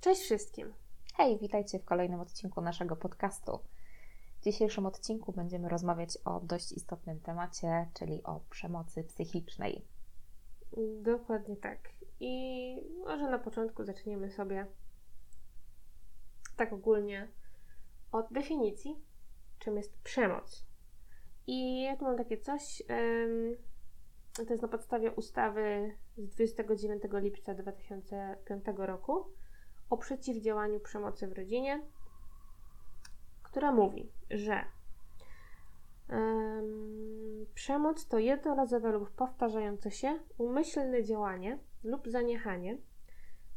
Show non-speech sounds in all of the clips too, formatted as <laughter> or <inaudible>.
Cześć wszystkim. Hej, witajcie w kolejnym odcinku naszego podcastu. W dzisiejszym odcinku będziemy rozmawiać o dość istotnym temacie, czyli o przemocy psychicznej. Dokładnie tak. I może na początku zaczniemy sobie tak ogólnie od definicji, czym jest przemoc. I ja tu mam takie coś, to jest na podstawie ustawy z 29 lipca 2005 roku o przeciwdziałaniu przemocy w rodzinie, która mówi, że em, przemoc to jednorazowe lub powtarzające się umyślne działanie lub zaniechanie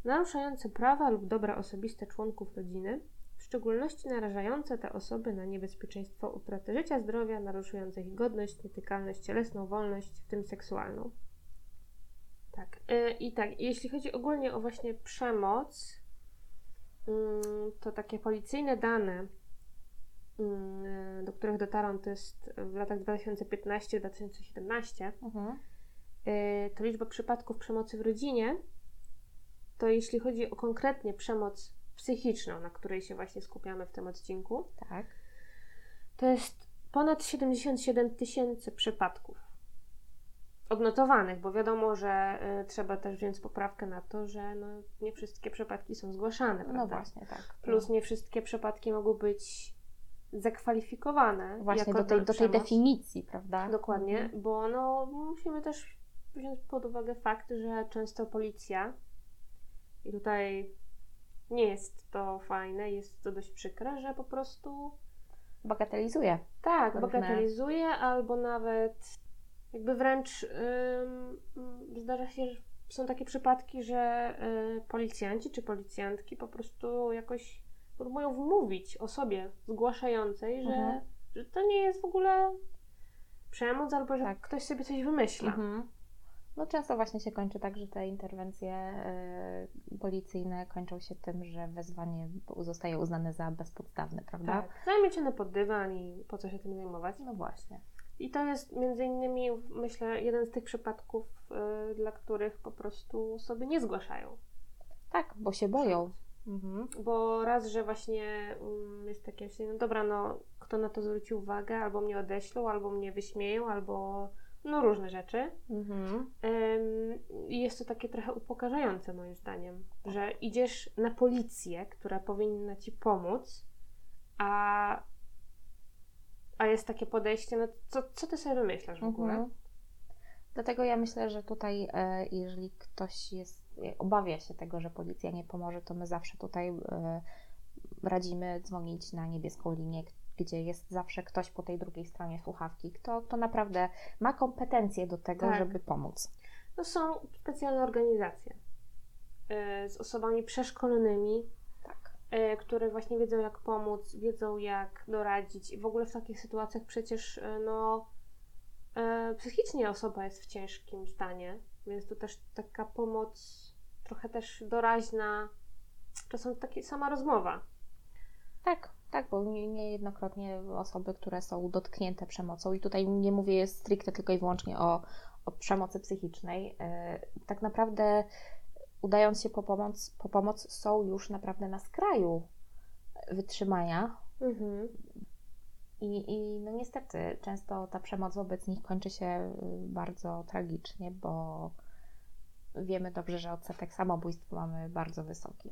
naruszające prawa lub dobra osobiste członków rodziny, w szczególności narażające te osoby na niebezpieczeństwo utraty życia, zdrowia, naruszujące ich godność, nietykalność cielesną, wolność, w tym seksualną. Tak. y, I tak, jeśli chodzi ogólnie o właśnie przemoc, to takie policyjne dane, mm, do których dotarłam, to jest w latach 2015-2017, Mhm. y, to liczba przypadków przemocy w rodzinie, to jeśli chodzi o konkretnie przemoc psychiczną, na której się właśnie skupiamy w tym odcinku, Tak. to jest ponad 77 tysięcy przypadków odnotowanych, bo wiadomo, że y, trzeba też wziąć poprawkę na to, że no, nie wszystkie przypadki są zgłaszane, No prawda? właśnie, tak. Plus nie wszystkie przypadki mogą być zakwalifikowane Właśnie do tej, do tej definicji, prawda? Dokładnie, Mhm. bo no, musimy też wziąć pod uwagę fakt, że często policja, i tutaj nie jest to fajne, jest to dość przykre, że po prostu Bagatelizuje. tak, bagatelizuje albo nawet jakby wręcz ym, zdarza się, że są takie przypadki, że y, policjanci czy policjantki po prostu jakoś próbują wmówić osobie zgłaszającej, że, Mhm. że to nie jest w ogóle przemoc albo że Tak. ktoś sobie coś wymyśla. Mhm. No często właśnie się kończy tak, że te interwencje y, policyjne kończą się tym, że wezwanie zostaje uznane za bezpodstawne, prawda? Tak. Zajmiecie pod dywan i po co się tym zajmować. No właśnie. I to jest między innymi, myślę, jeden z tych przypadków, y, dla których po prostu sobie nie zgłaszają. Tak, bo się boją. Mhm. Bo raz, że właśnie mm, jest takie myślenie, no dobra, no kto na to zwróci uwagę, albo mnie odeślą, albo mnie wyśmieją, albo no różne rzeczy. Mhm. I jest to takie trochę upokarzające moim zdaniem, że idziesz na policję, która powinna ci pomóc, a, a jest takie podejście, no co, co ty sobie wymyślasz w ogóle? Mhm. Dlatego ja myślę, że tutaj, e, jeżeli ktoś jest, e, obawia się tego, że policja nie pomoże, to my zawsze tutaj e, radzimy dzwonić na niebieską linię, gdzie jest zawsze ktoś po tej drugiej stronie słuchawki, kto, kto naprawdę ma kompetencje do tego, Tak. żeby pomóc. To są specjalne organizacje z osobami przeszkolonymi, które właśnie wiedzą jak pomóc, wiedzą jak doradzić i w ogóle w takich sytuacjach przecież y, no y, psychicznie osoba jest w ciężkim stanie, więc tu też taka pomoc trochę też doraźna, czasem taka sama rozmowa. Tak, tak, bo nie- niejednokrotnie osoby, które są dotknięte przemocą, i tutaj nie mówię stricte tylko i wyłącznie o, o przemocy psychicznej, e, tak naprawdę udając się po pomoc, po pomoc, są już naprawdę na skraju wytrzymania. Mhm. I, I no niestety często ta przemoc wobec nich kończy się y, bardzo tragicznie, bo wiemy dobrze, że odsetek samobójstw mamy bardzo wysoki.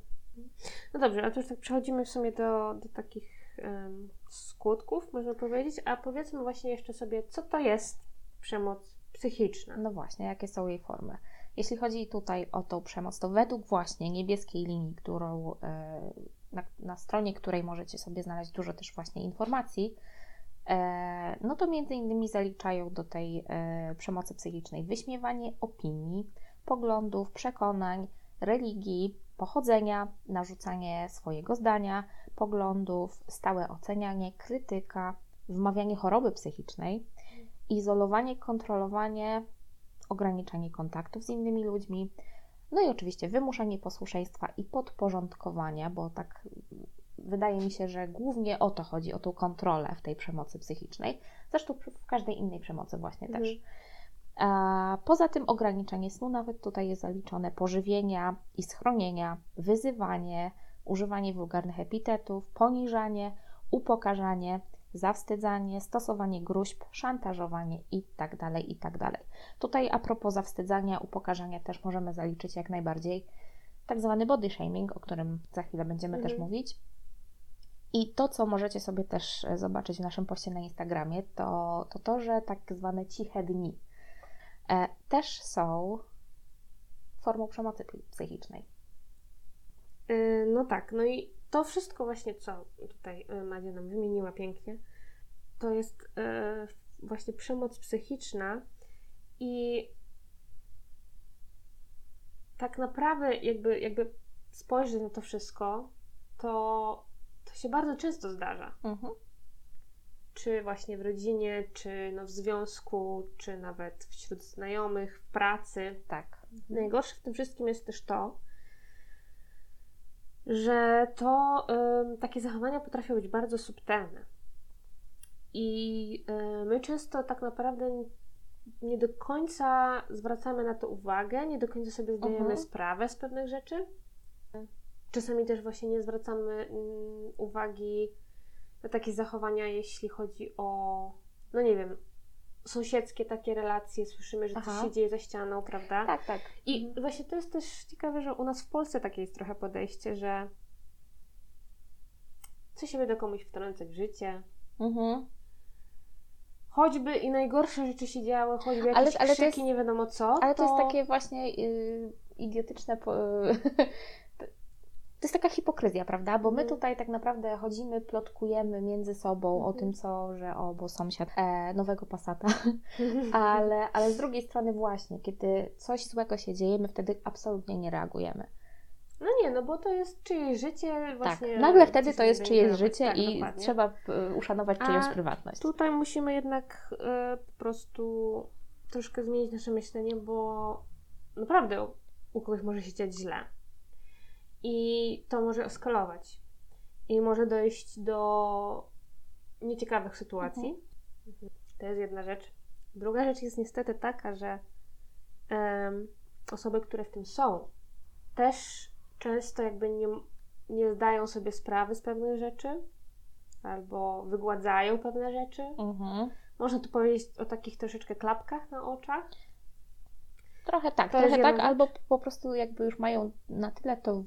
No dobrze, a to już tak przechodzimy w sumie do, do takich em, skutków, można powiedzieć, a powiedzmy właśnie jeszcze sobie, co to jest przemoc psychiczna. No właśnie, jakie są jej formy? Jeśli chodzi tutaj o tą przemoc, to według właśnie niebieskiej linii, którą, e, na, na stronie której możecie sobie znaleźć dużo też właśnie informacji, e, no to między innymi zaliczają do tej e, przemocy psychicznej wyśmiewanie opinii, poglądów, przekonań, religii, pochodzenia, narzucanie swojego zdania, poglądów, stałe ocenianie, krytyka, wmawianie choroby psychicznej, izolowanie, kontrolowanie, ograniczanie kontaktów z innymi ludźmi, no i oczywiście wymuszanie posłuszeństwa i podporządkowania, bo tak wydaje mi się, że głównie o to chodzi, o tą kontrolę w tej przemocy psychicznej. Zresztą w każdej innej przemocy właśnie Mhm. też. Poza tym ograniczenie snu, nawet tutaj jest zaliczone pożywienia i schronienia, wyzywanie, używanie wulgarnych epitetów, poniżanie, upokarzanie, zawstydzanie, stosowanie gruźb, szantażowanie itd., tak itd. Tak tutaj a propos zawstydzania, upokarzania też możemy zaliczyć jak najbardziej tak zwany body shaming, o którym za chwilę będziemy mhm. też mówić. I to, co możecie sobie też e, zobaczyć w naszym poście na Instagramie, to to, to że tak zwane ciche dni e, też są formą przemocy psychicznej. Yy, no tak, no i to wszystko właśnie, co tutaj y, Madzia nam wymieniła pięknie, to jest yy, właśnie przemoc psychiczna i tak naprawdę jakby, jakby spojrzeć na to wszystko, to, to się bardzo często zdarza. Mhm. Czy właśnie w rodzinie, czy no w związku, czy nawet wśród znajomych, w pracy. Tak. Najgorsze w tym wszystkim jest też to, że to y, takie zachowania potrafią być bardzo subtelne. I y, my często tak naprawdę nie do końca zwracamy na to uwagę, nie do końca sobie zdajemy uh mhm. -huh. sprawę z pewnych rzeczy. Czasami też właśnie nie zwracamy mm, uwagi na takie zachowania, jeśli chodzi o, no nie wiem, sąsiedzkie takie relacje, słyszymy, że Aha. coś się dzieje za ścianą, prawda? Tak, tak. I mhm. właśnie to jest też ciekawe, że u nas w Polsce takie jest trochę podejście, że co się będę komuś wtrącać w życie. Mhm. Choćby i najgorsze rzeczy się działy, choćby jakieś ale, ale krzyki, jest, nie wiadomo co. Ale to, to jest takie właśnie yy, idiotyczne po, <laughs> to jest taka hipokryzja, prawda? Bo my mhm. tutaj tak naprawdę chodzimy, plotkujemy między sobą o mhm. tym, co, że o, bo sąsiad e, nowego pasata, <laughs> ale, ale z drugiej strony właśnie, kiedy coś złego się dzieje, my wtedy absolutnie nie reagujemy. No nie, no bo to jest czyjeś życie właśnie. Tak, nagle wtedy to jest czyjeś życie tak, i dokładnie. trzeba e, uszanować czyjąś A prywatność. tutaj musimy jednak y, po prostu troszkę zmienić nasze myślenie, bo naprawdę u kogoś może się dziać źle i to może eskalować. I może dojść do nieciekawych sytuacji. Mhm. To jest jedna rzecz. Druga rzecz jest niestety taka, że um, osoby, które w tym są, też często jakby nie, nie zdają sobie sprawy z pewnych rzeczy albo wygładzają pewne rzeczy. Mhm. Można tu powiedzieć o takich troszeczkę klapkach na oczach. Trochę tak, to trochę tak, albo po prostu jakby już mają na tyle to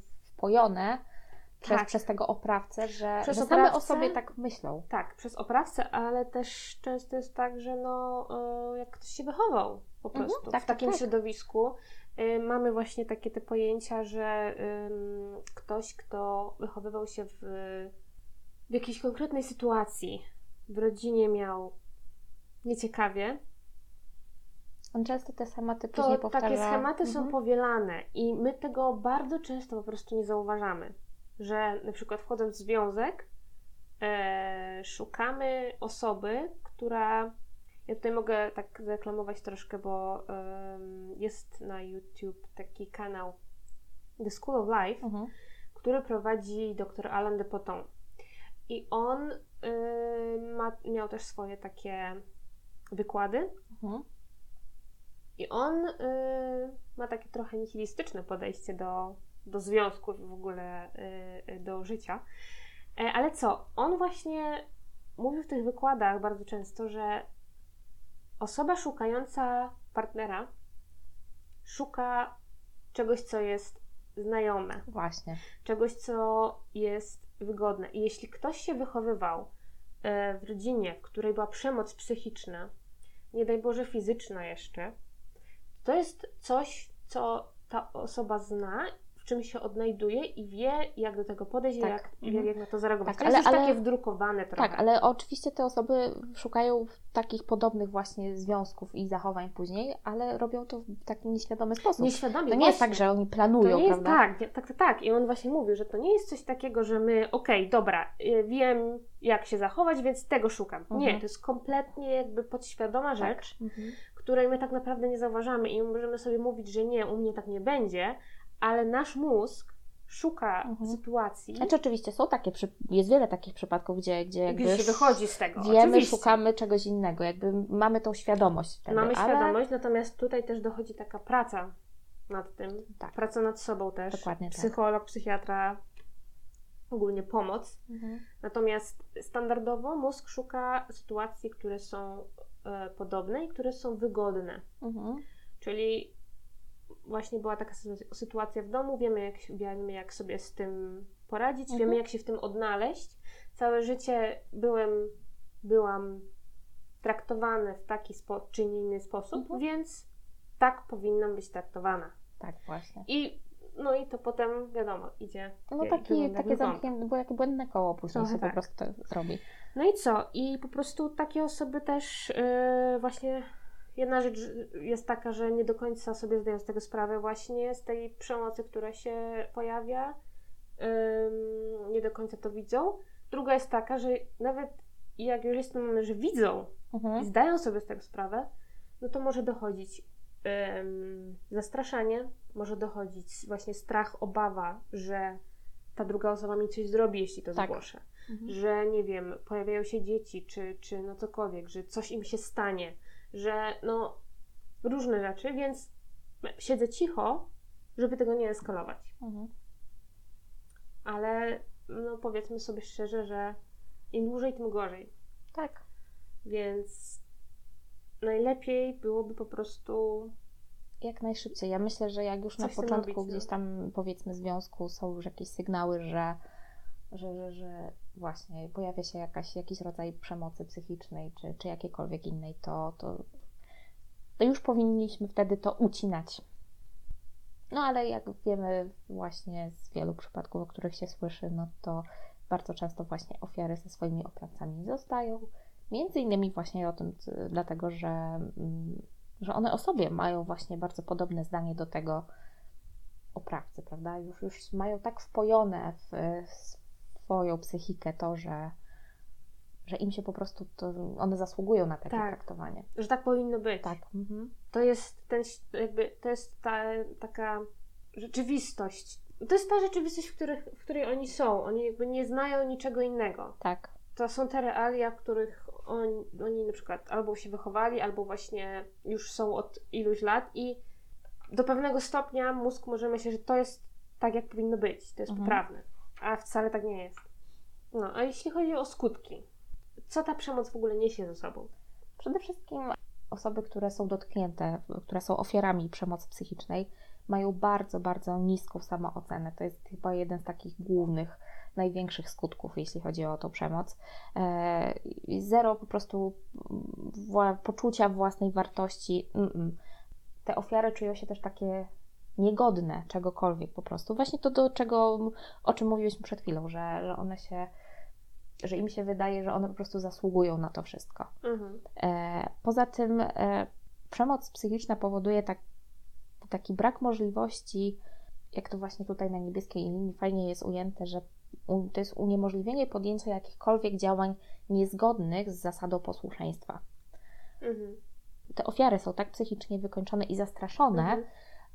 przez, tak. przez tego oprawcę, że, przez że same o sobie tak myślą. Tak, przez oprawcę, ale też często jest tak, że no, e, jak ktoś się wychował po mhm, prostu mhm, tak, w takim tak. środowisku, y, mamy właśnie takie te pojęcia, że ktoś, kto wychowywał się w, w jakiejś konkretnej sytuacji, w rodzinie miał nieciekawie, on często te schematy później to powtarza. Takie schematy mhm. są powielane i my tego bardzo często po prostu nie zauważamy, że na przykład wchodząc w związek e, szukamy osoby, która ja tutaj mogę tak zareklamować troszkę, bo e, jest na YouTube taki kanał The School of Life, mhm. który prowadzi dr Alan de Poton. I on y, ma, miał też swoje takie wykłady. Mhm. I on y, ma takie trochę nihilistyczne podejście do, do związków i w ogóle y, y, do życia. E, ale co? On właśnie mówił w tych wykładach bardzo często, że osoba szukająca partnera szuka czegoś, co jest znajome. Właśnie. Czegoś, co jest wygodne. I jeśli ktoś się wychowywał e, w rodzinie, w której była przemoc psychiczna, nie daj Boże fizyczna jeszcze, to jest coś, co ta osoba zna, w czym się odnajduje i wie, jak do tego podejść, tak. jak, mhm. jak na to zareagować. Tak, to jest ale, ale, takie wdrukowane trochę. Tak, ale oczywiście te osoby szukają takich podobnych właśnie związków i zachowań później, ale robią to w taki nieświadomy sposób. Nieświadomie, To nie jest tak, że oni planują, to nie jest, prawda? Tak, tak, tak, tak. I on właśnie mówił, że to nie jest coś takiego, że my, okej, okay, dobra, y, wiem, jak się zachować, więc tego szukam. Mhm. Nie, to jest kompletnie jakby podświadoma tak. rzecz, mhm której my tak naprawdę nie zauważamy i możemy sobie mówić, że nie, u mnie tak nie będzie, ale nasz mózg szuka Mhm. sytuacji, Znaczy oczywiście są takie, jest wiele takich przypadków, gdzie, gdzie jakby gdzie się wychodzi z tego. wiemy, oczywiście. szukamy czegoś innego, jakby mamy tą świadomość wtedy, Mamy ale... świadomość, natomiast tutaj też dochodzi taka praca nad tym, Tak. praca nad sobą też. Dokładnie tak. Psycholog, psychiatra, ogólnie pomoc. Mhm. Natomiast standardowo mózg szuka sytuacji, które są podobne i które są wygodne. Mhm. Czyli właśnie była taka sy- sytuacja w domu, wiemy jak, wiemy jak sobie z tym poradzić, Mhm. wiemy jak się w tym odnaleźć. Całe życie byłem, byłam traktowana w taki spo, czy inny sposób, Mhm. więc tak powinnam być traktowana. Tak, właśnie. I no i to potem wiadomo, idzie. No taki, takie zamknięte, bo jakie błędne koło później Trochę się tak. po prostu robi. No i co? I po prostu takie osoby też yy, właśnie jedna rzecz jest taka, że nie do końca sobie zdają z tego sprawę właśnie z tej przemocy, która się pojawia. Ym, nie do końca to widzą. Druga jest taka, że nawet jak już jest ten moment, że widzą i Mhm. zdają sobie z tego sprawę, no to może dochodzić zastraszanie, może dochodzić właśnie strach, obawa, że ta druga osoba mi coś zrobi, jeśli to Tak. zgłoszę Mhm. że nie wiem, pojawiają się dzieci, czy, czy no cokolwiek, że coś im się stanie, że no różne rzeczy, więc siedzę cicho, żeby tego nie eskalować. Mhm. Ale no powiedzmy sobie szczerze, że im dłużej, tym gorzej. Tak. Więc najlepiej byłoby po prostu Jak najszybciej. Ja myślę, że jak już na początku robić, no. gdzieś tam powiedzmy związku są już jakieś sygnały, że, że, że, że właśnie pojawia się jakaś, jakiś rodzaj przemocy psychicznej czy, czy jakiejkolwiek innej, to, to, to już powinniśmy wtedy to ucinać. No ale jak wiemy właśnie z wielu przypadków, o których się słyszy, no to bardzo często właśnie ofiary ze swoimi oprawcami zostają. Między innymi właśnie o tym, dlatego że, mm, że one o sobie mają właśnie bardzo podobne zdanie do tego oprawcy, prawda? Już, już mają tak wpojone w swoją psychikę to, że, że im się po prostu, to, one zasługują na takie Tak. traktowanie. że tak powinno być. Tak. Mhm. To jest ten, jakby, to jest ta taka rzeczywistość. To jest ta rzeczywistość, w, których, w której oni są. Oni jakby nie znają niczego innego. Tak. to są te realia, w których oni, oni na przykład albo się wychowali, albo właśnie już są od iluś lat i do pewnego stopnia mózg może myśleć, że to jest tak, jak powinno być, to jest Mhm. poprawne, a wcale tak nie jest. No, a jeśli chodzi o skutki, co ta przemoc w ogóle niesie ze sobą? Przede wszystkim osoby, które są dotknięte, które są ofiarami przemocy psychicznej, mają bardzo, bardzo niską samoocenę. To jest chyba jeden z takich głównych, największych skutków, jeśli chodzi o tą przemoc. E, Zero po prostu poczucia własnej wartości. Te ofiary czują się też takie niegodne czegokolwiek po prostu. Właśnie to, do czego, o czym mówiliśmy przed chwilą, że, że one się, że im się wydaje, że one po prostu zasługują na to wszystko. Mhm. E, Poza tym e, przemoc psychiczna powoduje tak, taki brak możliwości, jak to właśnie tutaj na niebieskiej linii fajnie jest ujęte, że to jest uniemożliwienie podjęcia jakichkolwiek działań niezgodnych z zasadą posłuszeństwa. Mhm. Te ofiary są tak psychicznie wykończone i zastraszone, Mhm.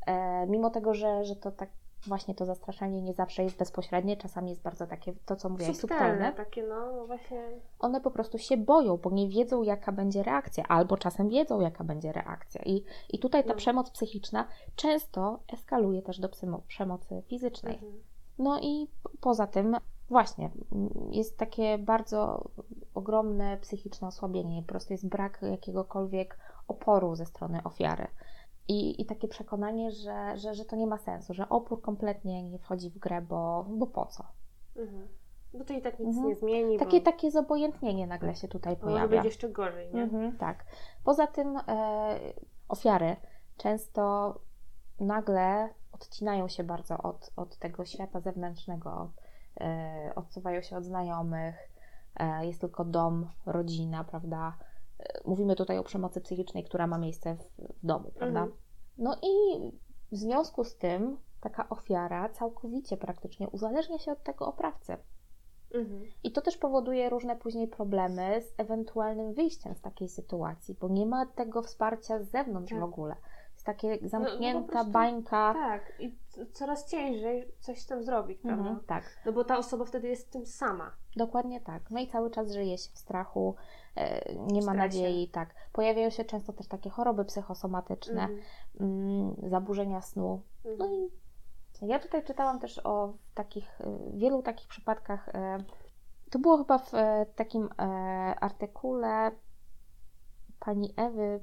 e, mimo tego, że, że to tak właśnie to zastraszanie nie zawsze jest bezpośrednie, czasami jest bardzo takie, to co mówiłaś, Subtelne, takie no, no właśnie, one po prostu się boją, bo nie wiedzą, jaka będzie reakcja, albo czasem wiedzą, jaka będzie reakcja. I, i tutaj ta No. przemoc psychiczna często eskaluje też do przemocy fizycznej. mhm. No i poza tym, właśnie, jest takie bardzo ogromne psychiczne osłabienie, po prostu jest brak jakiegokolwiek oporu ze strony ofiary. I, i takie przekonanie, że, że, że to nie ma sensu, że opór kompletnie nie wchodzi w grę, bo, bo po co? Mhm. Bo to i tak nic Mhm. nie zmieni, Takie, bo, takie zobojętnienie nagle się tutaj może pojawia. być jeszcze gorzej, nie? Mhm, tak. Poza tym e, ofiary często nagle odcinają się bardzo od, od tego świata zewnętrznego, e, odsuwają się od znajomych, e, jest tylko dom, rodzina, prawda? E, Mówimy tutaj o przemocy psychicznej, która ma miejsce w, w domu, prawda? Mhm. No i w związku z tym taka ofiara całkowicie praktycznie uzależnia się od tego oprawcy. Mhm. I to też powoduje różne później problemy z ewentualnym wyjściem z takiej sytuacji, bo nie ma tego wsparcia z zewnątrz Tak. w ogóle. Jest takie no zamknięta prostu- bańka. Tak, i coraz ciężej coś z tym zrobić, prawda? Mhm, tak, No bo ta osoba wtedy jest tym sama. dokładnie tak. No i cały czas żyje się w strachu, e, nie ma nadziei, tak. Pojawiają się często też takie choroby psychosomatyczne, Mhm. mm, zaburzenia snu. No Mhm. i ja tutaj czytałam też o takich, e, wielu takich przypadkach. e, To było chyba w takim artykule pani Ewy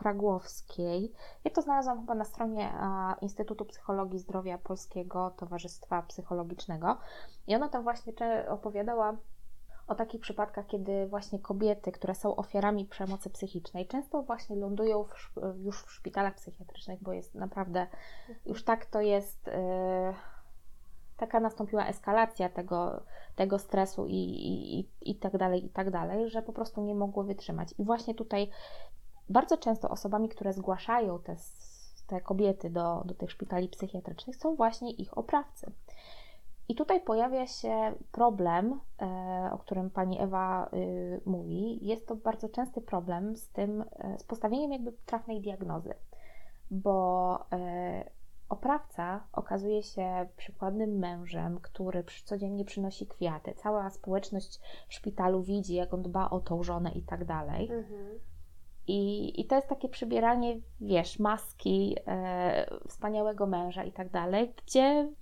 Pragłowskiej. Ja to znalazłam chyba na stronie Instytutu Psychologii Zdrowia Polskiego Towarzystwa Psychologicznego. I ona tam właśnie opowiadała o takich przypadkach, kiedy właśnie kobiety, które są ofiarami przemocy psychicznej, często właśnie lądują w, już w szpitalach psychiatrycznych, bo jest naprawdę już tak to jest. e, taka nastąpiła eskalacja tego, tego stresu i, i, i, i tak dalej, i tak dalej, że po prostu nie mogło wytrzymać. I właśnie tutaj bardzo często osobami, które zgłaszają te, te kobiety do, do tych szpitali psychiatrycznych, są właśnie ich oprawcy. I tutaj pojawia się problem, e, o którym pani Ewa y, mówi. Jest to bardzo częsty problem z tym, e, z postawieniem jakby trafnej diagnozy, bo e, oprawca okazuje się przykładnym mężem, który codziennie przynosi kwiaty. Cała społeczność szpitalu widzi, jak on dba o tą żonę i tak dalej. Mhm. I, I to jest takie przybieranie, wiesz, maski e, wspaniałego męża i tak dalej, gdzie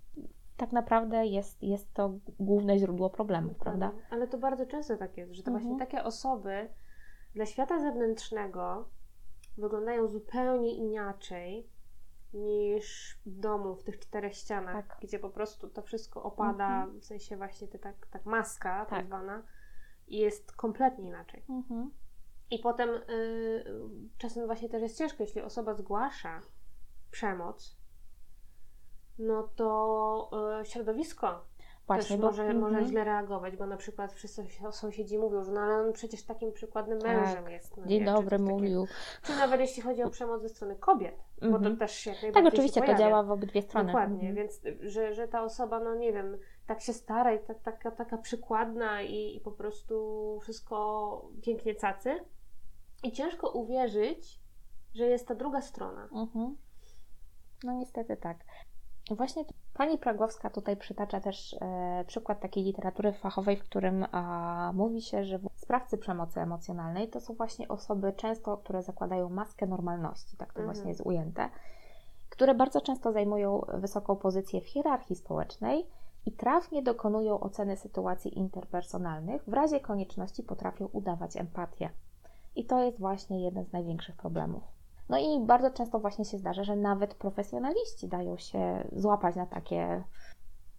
tak naprawdę jest, jest to główne źródło problemów, prawda? Dokładnie. Ale to bardzo często tak jest, że to Mhm. właśnie takie osoby dla świata zewnętrznego wyglądają zupełnie inaczej niż w domu, w tych czterech ścianach, Tak. gdzie po prostu to wszystko opada, w sensie właśnie te, tak, tak maska tak Tak. zwana i jest kompletnie inaczej. Mhm. I potem y, czasem właśnie też jest ciężko, jeśli osoba zgłasza przemoc, no to y, środowisko Właśnie, też bo- może, mhm. może źle reagować, bo na przykład wszyscy sąsi- sąsiedzi mówią, że no ale on przecież takim przykładnym mężem jest. No Dzień nie, czy dobry, takiego. mówił. Czy nawet jeśli chodzi o przemoc ze strony kobiet, bo Mhm. to też jak Tak, oczywiście się to działa w obydwie strony. Dokładnie, Mhm. więc że, że ta osoba, no nie wiem, tak się stara i tak, taka, taka przykładna i, i po prostu wszystko pięknie cacy. I ciężko uwierzyć, że jest ta druga strona. Mhm. No niestety tak. Właśnie pani Pragłowska tutaj przytacza też e, przykład takiej literatury fachowej, w którym a, mówi się, że sprawcy przemocy emocjonalnej to są właśnie osoby często, które zakładają maskę normalności, tak to Mhm. właśnie jest ujęte, które bardzo często zajmują wysoką pozycję w hierarchii społecznej i trafnie dokonują oceny sytuacji interpersonalnych, w razie konieczności potrafią udawać empatię. I to jest właśnie jeden z największych problemów. No i bardzo często właśnie się zdarza, że nawet profesjonaliści dają się złapać na takie.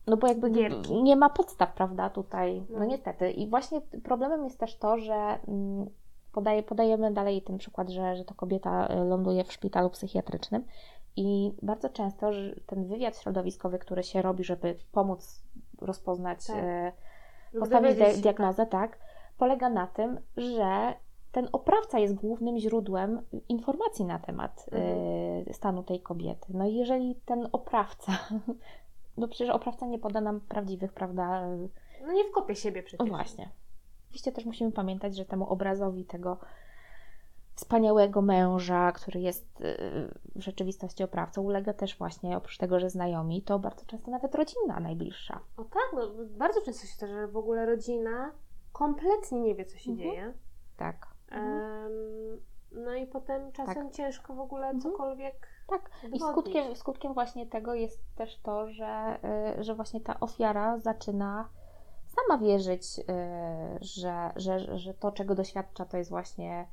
No bo jakby Gierki. nie ma podstaw, prawda, tutaj. No No. niestety. I właśnie problemem jest też to, że mm, podaje, podajemy dalej ten przykład, że, że to kobieta y, ląduje w szpitalu psychiatrycznym i bardzo często ten wywiad środowiskowy, który się robi, żeby pomóc rozpoznać, Tak. Lub postawić diagnozę, tak, polega na tym, że ten oprawca jest głównym źródłem informacji na temat y, stanu tej kobiety. No i jeżeli ten oprawca, <laughs> no przecież oprawca nie poda nam prawdziwych, prawda? tak. No nie wkopie siebie przecież. O właśnie. Oczywiście też musimy pamiętać, że temu obrazowi tego wspaniałego męża, który jest y, w rzeczywistości oprawcą, ulega też właśnie, oprócz tego, że znajomi, to bardzo często nawet rodzina najbliższa. O tak, no bardzo często się zdarza, że w ogóle rodzina kompletnie nie wie, co się Mhm. dzieje. Tak. Em, no i potem czasem ciężko w ogóle Mhm. cokolwiek Tak, i skutkiem, skutkiem właśnie tego jest też to, że, y, że właśnie ta ofiara zaczyna sama wierzyć, y, że, że, że to, czego doświadcza, to jest właśnie,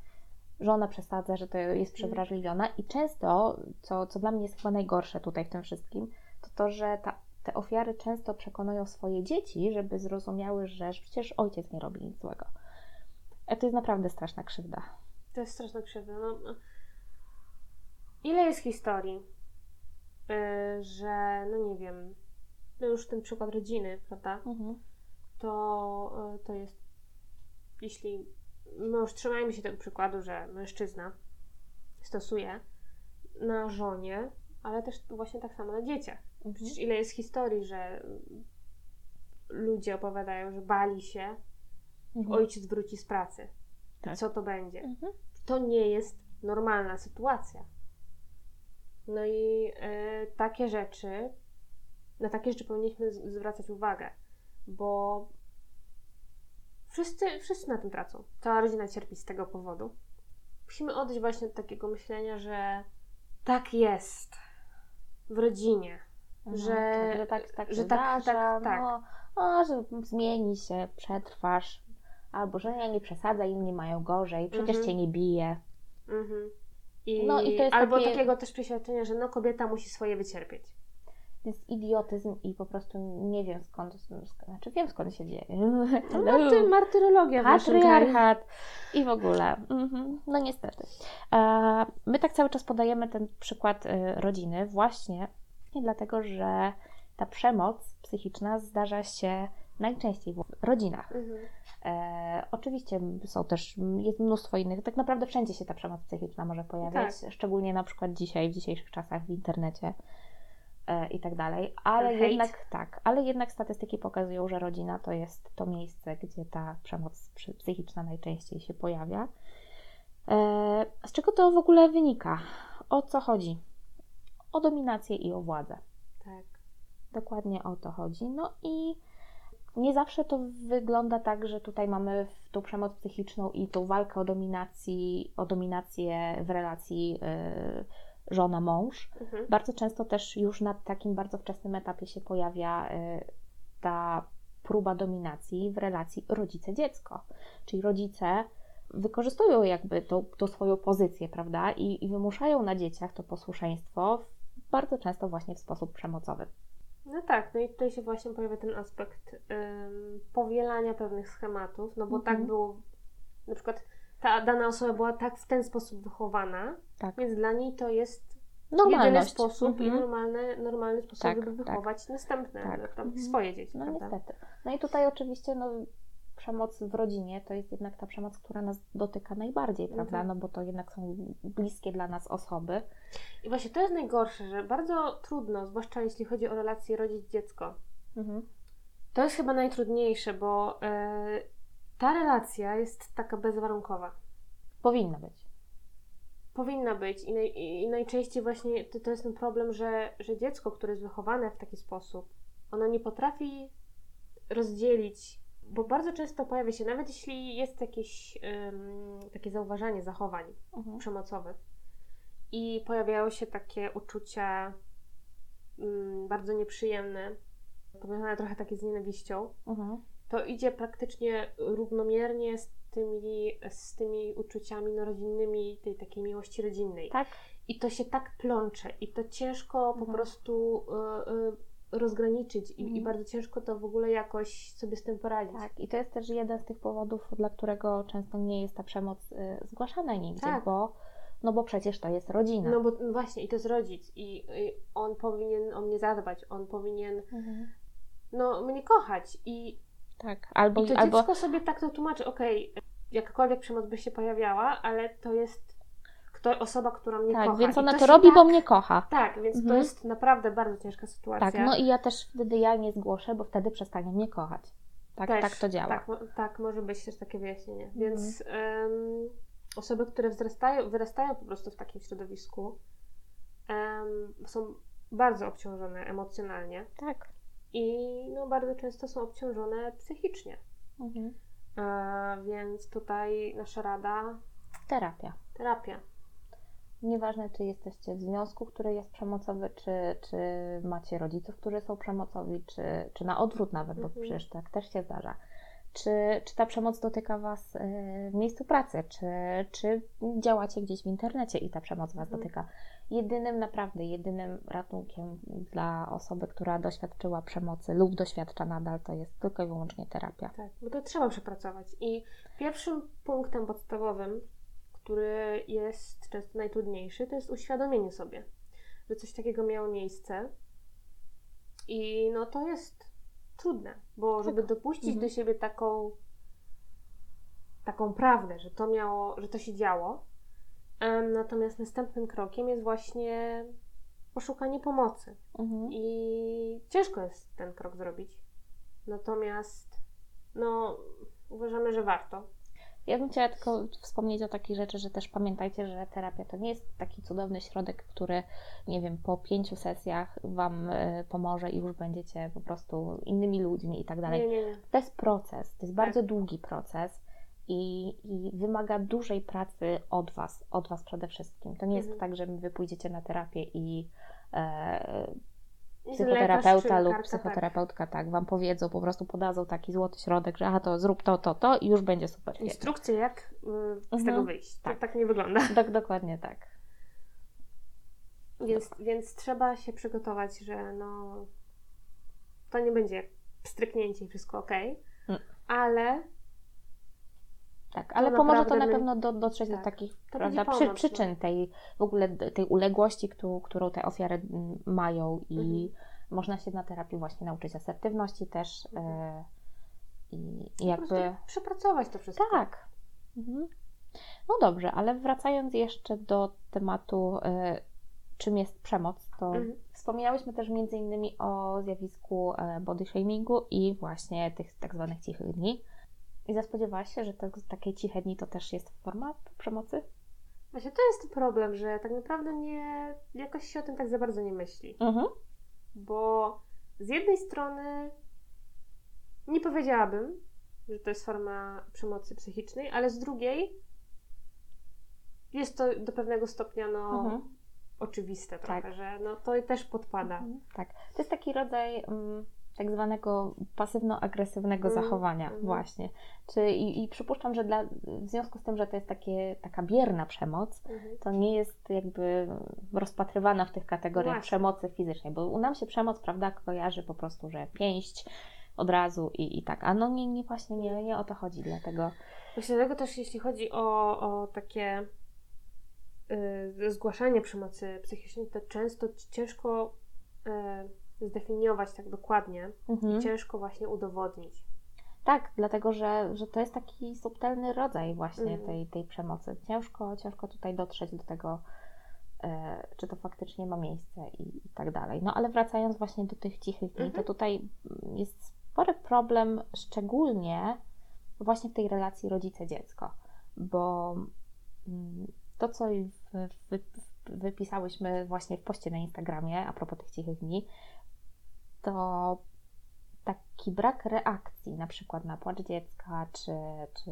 że ona przesadza, że to jest przewrażliwiona. I często, co, co dla mnie jest chyba najgorsze tutaj w tym wszystkim, to to, że ta, te ofiary często przekonują swoje dzieci, żeby zrozumiały, że przecież ojciec nie robi nic złego. To jest naprawdę straszna krzywda. To jest straszna krzywda. No, no. ile jest historii, y, że no nie wiem, no już ten przykład rodziny, prawda? Mhm. To, y, to jest, jeśli my już trzymajmy się tego przykładu, że mężczyzna stosuje na żonie, ale też właśnie tak samo na dzieciach. Przecież ile jest historii, że ludzie opowiadają, że bali się, Mhm. ojciec wróci z pracy. Tak. Co to będzie? Mhm. To nie jest normalna sytuacja. No i e, takie rzeczy, na takie rzeczy powinniśmy z- zwracać uwagę, bo wszyscy, wszyscy na tym tracą. Cała rodzina cierpi z tego powodu. Musimy odejść właśnie od takiego myślenia, że tak jest w rodzinie, że, tak, że tak, tak że tak- zdarza, tak, tak. No, no, że zmieni się, przetrwasz, albo że nie, nie przesadzaj, inni mają gorzej, przecież Mhm. cię nie bije. Mhm. I, No i to jest albo takie- takiego też przeświadczenia, że no kobieta musi swoje wycierpieć. To jest idiotyzm i po prostu nie wiem skąd, sk- znaczy wiem skąd się dzieje. Marty, <laughs> martyrologia w naszym kraju. Patriarchat i w ogóle. Mhm. No niestety. My tak cały czas podajemy ten przykład e, rodziny właśnie nie dlatego, że ta przemoc psychiczna zdarza się najczęściej w rodzinach. Mhm. E, oczywiście są też, jest mnóstwo innych, tak naprawdę wszędzie się ta przemoc psychiczna może pojawiać, szczególnie na przykład dzisiaj, w dzisiejszych czasach w internecie e, i tak dalej, ale hejt. jednak tak, ale jednak statystyki pokazują, że rodzina to jest to miejsce, gdzie ta przemoc psychiczna najczęściej się pojawia. E, z czego to w ogóle wynika? O co chodzi? O dominację i o władzę. Tak. Dokładnie o to chodzi. No i nie zawsze to wygląda tak, że tutaj mamy tą przemoc psychiczną i tą walkę o dominacji, o dominację w relacji y, żona-mąż. Mhm. Bardzo często też już na takim bardzo wczesnym etapie się pojawia y, ta próba dominacji w relacji rodzice-dziecko. Czyli rodzice wykorzystują jakby tą, tą swoją pozycję, prawda, i, i wymuszają na dzieciach to posłuszeństwo bardzo często właśnie w sposób przemocowy. No tak, no i tutaj się właśnie pojawia ten aspekt ym, powielania pewnych schematów, no bo Mhm. tak było, na przykład ta dana osoba była tak w ten sposób wychowana, Tak. więc dla niej to jest Normalność. jedyny sposób i Mhm. normalny, normalny sposób, Tak, żeby tak. wychować następne, Tak. Mhm. swoje dzieci, No prawda? niestety. No i tutaj oczywiście no, przemoc w rodzinie to jest jednak ta przemoc, która nas dotyka najbardziej, prawda? Mhm. No bo to jednak są bliskie dla nas osoby. I właśnie to jest najgorsze, że bardzo trudno, zwłaszcza jeśli chodzi o relacje rodzic-dziecko, Mhm. to jest chyba najtrudniejsze, bo e, ta relacja jest taka bezwarunkowa. Powinna być. Powinna być i, naj, i najczęściej właśnie to, to jest ten problem, że, że dziecko, które jest wychowane w taki sposób, ono nie potrafi rozdzielić, bo bardzo często pojawia się, nawet jeśli jest jakieś em, takie zauważanie zachowań Mhm. przemocowych i pojawiają się takie uczucia mm, bardzo nieprzyjemne, powiązane trochę takie z nienawiścią, Mhm. to idzie praktycznie równomiernie z tymi, z tymi uczuciami no, rodzinnymi, tej takiej miłości rodzinnej. Tak. I to się tak plącze i to ciężko po Mhm. prostu y, y, rozgraniczyć i, i Mhm. bardzo ciężko to w ogóle jakoś sobie z tym poradzić. Tak. I to jest też jeden z tych powodów, dla którego często nie jest ta przemoc y, zgłaszana nigdzie, Tak. bo, no bo przecież to jest rodzina. No bo no właśnie, i to jest rodzic i, i on powinien o mnie zadbać, on powinien Mhm. no, mnie kochać i, Tak. Albo, i to albo dziecko sobie tak to tłumaczy, okej, jakakolwiek przemoc by się pojawiała, ale to jest kto, osoba, która mnie tak, kocha. więc I ona to, się robi, tak, bo mnie kocha. Tak, więc to Mhm. jest naprawdę bardzo ciężka sytuacja. Tak, no i ja też wtedy ja nie zgłoszę, bo wtedy przestanie mnie kochać. Tak, Też, tak to działa. Tak, tak, może być też takie wyjaśnienie. Mhm. Więc em, osoby, które wzrastają, wyrastają po prostu w takim środowisku, em, są bardzo obciążone emocjonalnie tak. i no, bardzo często są obciążone psychicznie. Mhm. E, więc tutaj nasza rada Terapia. terapia. Nieważne, czy jesteście w związku, który jest przemocowy, czy, czy macie rodziców, którzy są przemocowi, czy, czy na odwrót nawet, bo Mhm. przecież tak też się zdarza. Czy, czy ta przemoc dotyka Was y, w miejscu pracy, czy, czy działacie gdzieś w internecie i ta przemoc Was Mhm. dotyka. Jedynym, naprawdę jedynym ratunkiem dla osoby, która doświadczyła przemocy lub doświadcza nadal, to jest tylko i wyłącznie terapia. Tak, bo to trzeba przepracować. I pierwszym punktem podstawowym, który jest często najtrudniejszy, to jest uświadomienie sobie, że coś takiego miało miejsce. I no to jest trudne, bo żeby dopuścić Mhm. do siebie taką taką prawdę, że to miało, że to się działo. Natomiast następnym krokiem jest właśnie poszukanie pomocy. Mhm. I ciężko jest ten krok zrobić. Natomiast, no, uważamy, że warto. Ja bym chciała tylko wspomnieć o takiej rzeczy, że też pamiętajcie, że terapia to nie jest taki cudowny środek, który, nie wiem, po pięciu sesjach Wam y, pomoże i już będziecie po prostu innymi ludźmi i tak dalej. Nie, nie, nie. To jest proces, to jest bardzo długi proces i, i wymaga dużej pracy od Was, od Was przede wszystkim. To nie jest Mhm. tak, że Wy pójdziecie na terapię i e, psychoterapeuta lub psychoterapeutka tak. Wam powiedzą, po prostu podadzą taki złoty środek, że aha, to zrób to, to, to i już będzie super. Tak. Instrukcje, jak y, z Mhm. tego wyjść. Tak. Tak. tak nie wygląda. <laughs> Dok, dokładnie tak. Więc, więc trzeba się przygotować, że no to nie będzie stryknięcie i wszystko ok, Mm. ale Tak, ale pomoże to na my- pewno do, dotrzeć do tak, takich to prawda, pomoc, przyczyn tej w ogóle tej uległości, którą, którą te ofiary mają i Mhm. można się na terapii właśnie nauczyć asertywności też Mhm. e, i, i po jakby przepracować to wszystko. tak. Mhm. No dobrze, ale wracając jeszcze do tematu e, czym jest przemoc, to Mhm. wspominałyśmy też między innymi o zjawisku e, body shamingu i właśnie tych tak zwanych cichych dni. I zaspodziewałaś się, że to, takie ciche dni to też jest forma przemocy? Właśnie to jest problem, że tak naprawdę nie, jakoś się o tym tak za bardzo nie myśli. Mhm. Bo z jednej strony nie powiedziałabym, że to jest forma przemocy psychicznej, ale z drugiej jest to do pewnego stopnia no, Mhm. oczywiste trochę, Tak. że no, to też podpada. Mhm. Tak. To jest taki rodzaj mm, tak zwanego pasywno-agresywnego Mm, zachowania mhm. właśnie. Czy, i, I przypuszczam, że dla, w związku z tym, że to jest takie, taka bierna przemoc, Mhm. to nie jest jakby rozpatrywana w tych kategoriach Właśnie. przemocy fizycznej, bo u nam się przemoc, prawda, kojarzy po prostu, że pięść od razu i, i tak, a no nie, nie właśnie nie, nie o to chodzi, dlatego Właśnie dlatego też jeśli chodzi o, o takie y, zgłaszanie przemocy psychicznej, to często ciężko y, zdefiniować tak dokładnie mhm. i ciężko właśnie udowodnić. tak, dlatego, że, że to jest taki subtelny rodzaj właśnie Mhm. tej, tej przemocy. Ciężko, ciężko tutaj dotrzeć do tego, e, czy to faktycznie ma miejsce i, i tak dalej. No ale wracając właśnie do tych cichych dni, Mhm. to tutaj jest spory problem, szczególnie właśnie w tej relacji rodzice-dziecko, bo mm, to, co wy, wypisałyśmy właśnie w poście na Instagramie a propos tych cichych dni, to taki brak reakcji, na przykład na płacz dziecka, czy, czy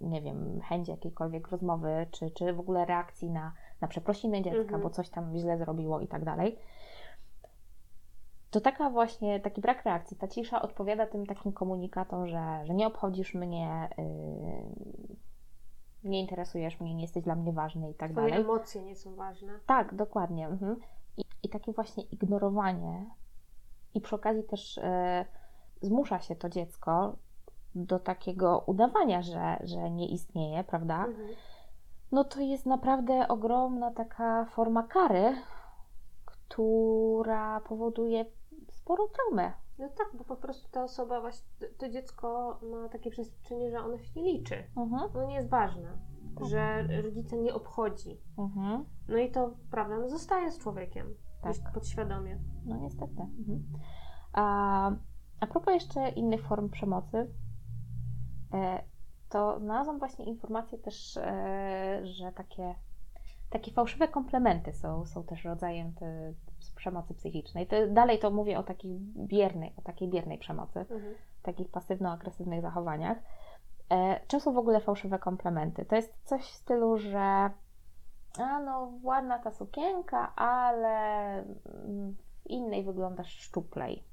nie wiem, chęć jakiejkolwiek rozmowy, czy, czy w ogóle reakcji na, na przeprosiny dziecka, Mhm. bo coś tam źle zrobiło i tak dalej. To taka właśnie, taki brak reakcji, ta cisza odpowiada tym takim komunikatom, że, że nie obchodzisz mnie, yy, nie interesujesz mnie, nie jesteś dla mnie ważny i tak Twoje dalej. emocje nie są ważne. Tak, dokładnie. Mhm. I, I takie właśnie ignorowanie i przy okazji też e, zmusza się to dziecko do takiego udawania, że, że nie istnieje, prawda? Mhm. No to jest naprawdę ogromna taka forma kary, która powoduje sporą traumę. No tak, bo po prostu ta osoba, właśnie, to- dziecko ma takie przeświadczenie, że ono się nie liczy. Mhm. Ono nie jest ważne, Tak. że rodzice nie obchodzi. Mhm. No i to, prawda, no zostaje z człowiekiem. Tak. Gdzieś podświadomie. No niestety. Mhm. A, a propos jeszcze innych form przemocy, e, to znalazłam właśnie informację też, e, że takie, takie fałszywe komplementy są, są też rodzajem te, przemocy psychicznej. To, dalej to mówię o takiej biernej, o takiej biernej przemocy, Mhm. takich pasywno-agresywnych zachowaniach. E, czym są w ogóle fałszywe komplementy? To jest coś w stylu, że a no ładna ta sukienka, ale mm, w innej wyglądasz szczuplej.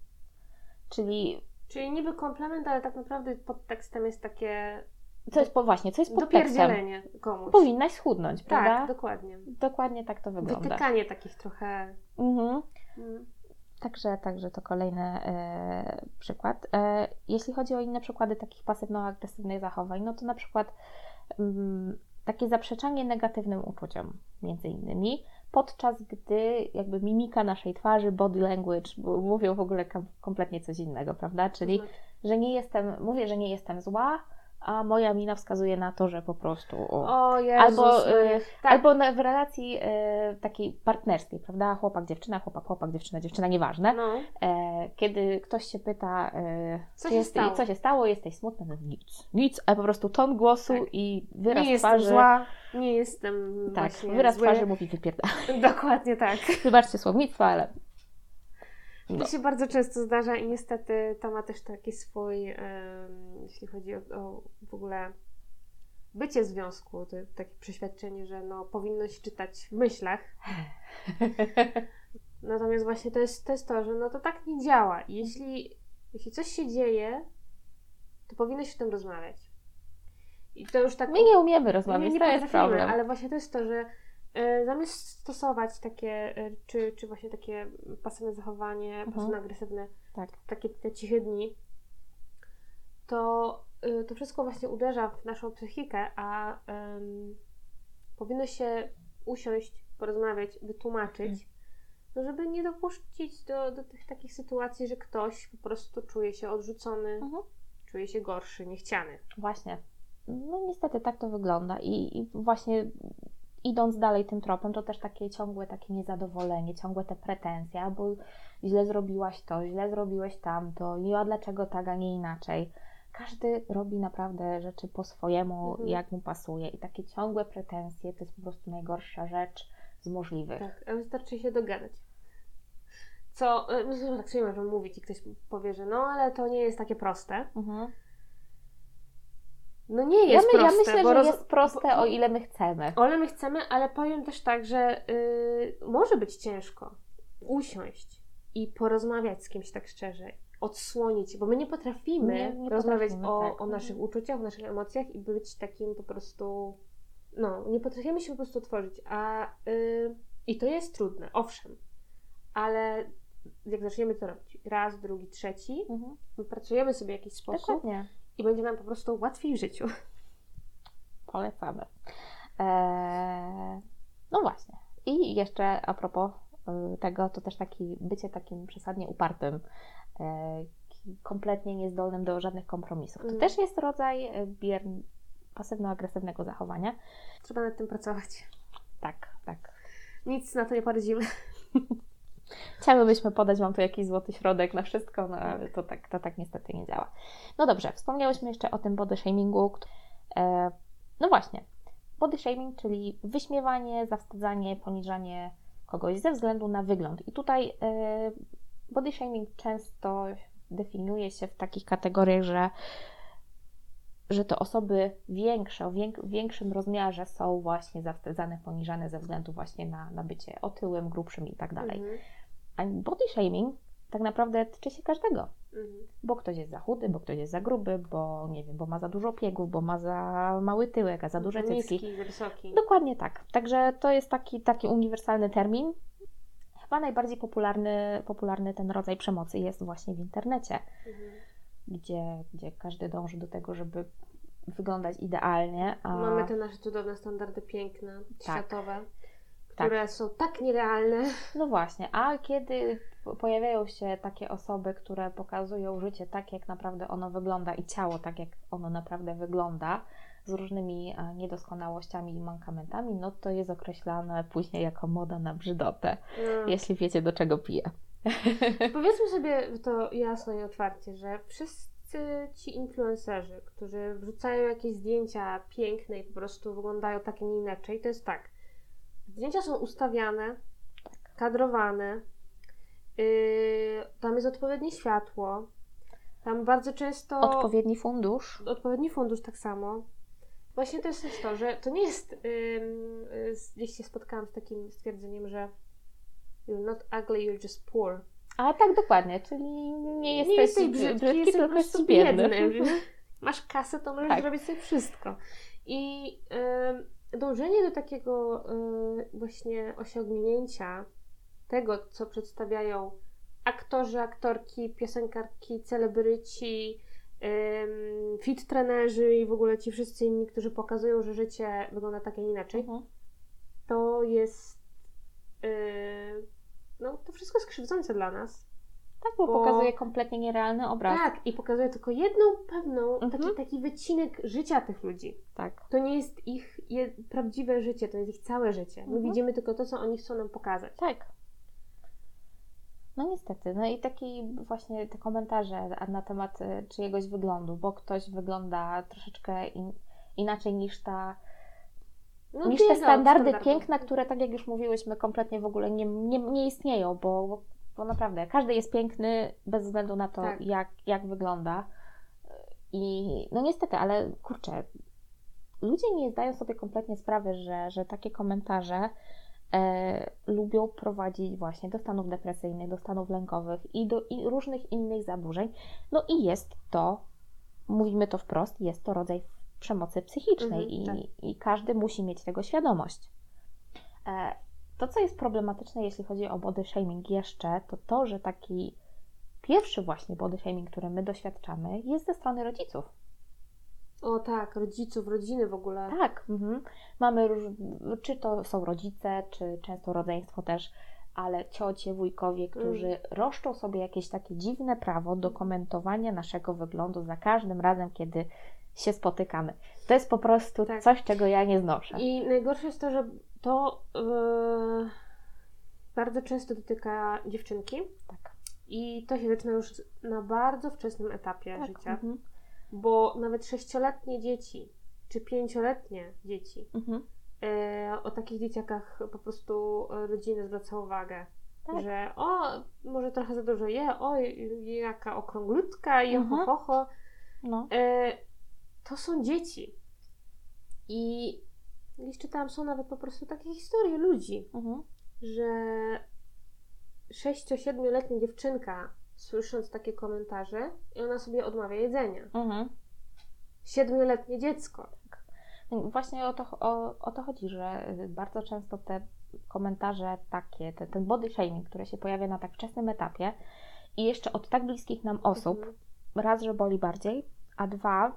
Czyli Czyli niby komplement, ale tak naprawdę podtekstem jest takie co jest po właśnie, co jest podtekstem? komuś. Powinnaś schudnąć, prawda? Tak, dokładnie. Dokładnie tak to wygląda. Wytykanie takich trochę... Mhm. Mm. Także, także to kolejny e, przykład. E, jeśli chodzi o inne przykłady takich pasywno-agresywnych zachowań, no to na przykład mm, takie zaprzeczanie negatywnym uczuciom, między innymi, podczas gdy jakby mimika naszej twarzy, body language mówią w ogóle kom- kompletnie coś innego, prawda? Czyli, że nie jestem, mówię, że nie jestem zła, a moja mina wskazuje na to, że po prostu. O Jezus, albo, Maria. y, tak. albo na, w relacji y, takiej partnerskiej, prawda? Chłopak, dziewczyna, chłopak, chłopak, dziewczyna, dziewczyna, nieważne. no. E, kiedy ktoś się pyta, e, Co się jest, stało? co się stało, jesteś smutna, no nic, nic, ale po prostu ton głosu Tak. i wyraz nie jestem twarzy. zła, nie jestem Tak, wyraz zły. twarzy mówi wypierda. Dokładnie tak. Wybaczcie słownictwo, ale To No. się bardzo często zdarza i niestety to ma też taki swój, em, jeśli chodzi o, o w ogóle bycie w związku, to takie przeświadczenie, że no, powinno się czytać w myślach. <laughs> Natomiast właśnie to jest, to jest to, że no to tak nie działa. Jeśli, jeśli coś się dzieje, to powinno się o tym rozmawiać. I to już tak... my nie umiemy rozmawiać, nie, nie to jest problem. ale właśnie to jest to, że zamiast stosować takie, e, czy, czy właśnie takie pasywne zachowanie, Mhm. pasywno-agresywne, Tak. takie te ciche dni, to y, to wszystko właśnie uderza w naszą psychikę, a em, powinno się usiąść, porozmawiać, wytłumaczyć, no żeby nie dopuścić do, do tych takich sytuacji, że ktoś po prostu czuje się odrzucony, Mhm. czuje się gorszy, niechciany. Właśnie. No niestety tak to wygląda i, i właśnie idąc dalej tym tropem, to też takie ciągłe takie niezadowolenie, ciągłe te pretensje, albo źle zrobiłaś to, źle zrobiłeś tamto, i a dlaczego tak, a nie inaczej. Każdy robi naprawdę rzeczy po swojemu, Mhm. jak mu pasuje i takie ciągłe pretensje to jest po prostu najgorsza rzecz z możliwych. Tak, a wystarczy się dogadać. Co, y, no tak sobie możemy mówić i ktoś powie, że no ale to nie jest takie proste. Mhm. No nie Ja, jest my, ja proste. myślę, bo że roz- jest proste, bo- o ile my chcemy. Ale my chcemy, ale powiem też tak, że y, może być ciężko usiąść i porozmawiać z kimś tak szczerze, odsłonić, bo my nie potrafimy Nie, nie rozmawiać potrafimy, o, tak. o naszych uczuciach, o naszych emocjach i być takim po prostu. No, nie potrafimy się po prostu otworzyć, a y, i to jest trudne, owszem, ale jak zaczniemy to robić raz, drugi, trzeci, Mhm. wypracujemy sobie jakiś sposób Dokładnie. I będzie nam po prostu łatwiej w życiu. <laughs> Polecamy. Eee, no właśnie. I jeszcze a propos y, tego, to też taki bycie takim przesadnie upartym, e, kompletnie niezdolnym do żadnych kompromisów. To Mm. też jest rodzaj e, bier pasywno-agresywnego zachowania. Trzeba nad tym pracować. Tak, tak. Nic na to nie poradzimy. <laughs> Chciałybyśmy podać Wam tu jakiś złoty środek na wszystko, no ale to tak, to tak niestety nie działa. No dobrze, wspomniałyśmy jeszcze o tym body shamingu. E, no właśnie, body shaming, czyli wyśmiewanie, zawstydzanie, poniżanie kogoś ze względu na wygląd. I tutaj e, body shaming często definiuje się w takich kategoriach, że że to osoby większe, o wiek, większym rozmiarze są właśnie zawstydzane, poniżane ze względu właśnie na, na bycie otyłym, grubszym i tak dalej. Mhm. A body shaming tak naprawdę tyczy się każdego. Mhm. Bo ktoś jest za chudy, bo ktoś jest za gruby, bo nie wiem, bo ma za dużo piegów, bo ma za mały tyłek, a za duże cycki. Niski, wysoki. Dokładnie tak. Także to jest taki, taki uniwersalny termin. Chyba najbardziej popularny, popularny ten rodzaj przemocy jest właśnie w internecie, Mhm. gdzie, gdzie każdy dąży do tego, żeby wyglądać idealnie. A... Mamy te nasze cudowne standardy piękne, Tak. światowe, które są tak nierealne. No właśnie, a kiedy po- pojawiają się takie osoby, które pokazują życie tak, jak naprawdę ono wygląda i ciało tak, jak ono naprawdę wygląda, z różnymi e, niedoskonałościami i mankamentami, no to jest określane później jako moda na brzydotę, No. jeśli wiecie do czego piję. <laughs> Powiedzmy sobie to jasno i otwarcie, że wszyscy ci influencerzy, którzy wrzucają jakieś zdjęcia piękne i po prostu wyglądają tak, a nie inaczej, to jest tak. Zdjęcia są ustawiane, kadrowane, yy, tam jest odpowiednie światło, tam bardzo często... Odpowiedni fundusz. odpowiedni fundusz tak samo. Właśnie to jest też to, że to nie jest. Ym, y, gdzieś się spotkałam z takim stwierdzeniem, że you're not ugly, you're just poor. A tak dokładnie, czyli nie jesteś, nie jesteś brzydki, brzydki, jesteś tylko jesteś biedny. biedny. <laughs> Masz kasę, to możesz Tak. zrobić sobie wszystko. I ym, dążenie do takiego y, właśnie osiągnięcia tego, co przedstawiają aktorzy, aktorki, piosenkarki, celebryci, fit trenerzy i w ogóle ci wszyscy inni, którzy pokazują, że życie wygląda tak, a nie inaczej, Mhm. to jest. Yy, no, to wszystko jest krzywdzące dla nas. Tak, bo, Bo- pokazuje kompletnie nierealny obraz. Tak, i pokazuje tylko jedną pewną, Mhm. taki, taki wycinek życia tych ludzi. tak. To nie jest ich je, prawdziwe życie, to jest ich całe życie. My Mhm. widzimy tylko to, co oni chcą nam pokazać. Tak. No niestety, no i taki właśnie te komentarze na temat y, czyjegoś wyglądu, bo ktoś wygląda troszeczkę in, inaczej niż ta, No, niż te standardy piękna, które tak jak już mówiłyśmy, kompletnie w ogóle nie, nie, nie istnieją, bo, bo, naprawdę każdy jest piękny bez względu na to, Tak. jak, jak wygląda. I no niestety, ale kurczę, ludzie nie zdają sobie kompletnie sprawy, że, że takie komentarze e, lubią prowadzić właśnie do stanów depresyjnych, do stanów lękowych i do i różnych innych zaburzeń. No i jest to, mówimy to wprost, jest to rodzaj przemocy psychicznej Mhm, i, tak. i każdy musi mieć tego świadomość. E, to, co jest problematyczne, jeśli chodzi o body shaming jeszcze, to to, że taki pierwszy właśnie body shaming, który my doświadczamy, jest ze strony rodziców. O tak, rodziców, rodziny w ogóle. Tak, mhm. mamy czy to są rodzice, czy często rodzeństwo też, ale ciocie, wujkowie, którzy Mm. roszczą sobie jakieś takie dziwne prawo do komentowania naszego wyglądu za każdym razem, kiedy się spotykamy. To jest po prostu Tak. coś, czego ja nie znoszę. I najgorsze jest to, że to e, bardzo często dotyka dziewczynki Tak. i to się zaczyna już na bardzo wczesnym etapie Tak. życia, Mhm. bo nawet sześcioletnie dzieci czy pięcioletnie dzieci Mhm. e, o takich dzieciakach po prostu rodziny zwracają uwagę. Tak. Że o, może trochę za dużo je, o, jaka okrąglutka i Mhm. ho, ho, ho. No. E, to są dzieci. I gdzieś czytałam, są nawet po prostu takie historie ludzi, Mhm. że 6-7-letnia dziewczynka, słysząc takie komentarze, i ona sobie odmawia jedzenia. Mhm. 7-letnie dziecko. Właśnie o to, o, o to chodzi, że bardzo często te komentarze takie, te, ten body shaming, które się pojawia na tak wczesnym etapie i jeszcze od tak bliskich nam osób, Mhm. raz, że boli bardziej, a dwa,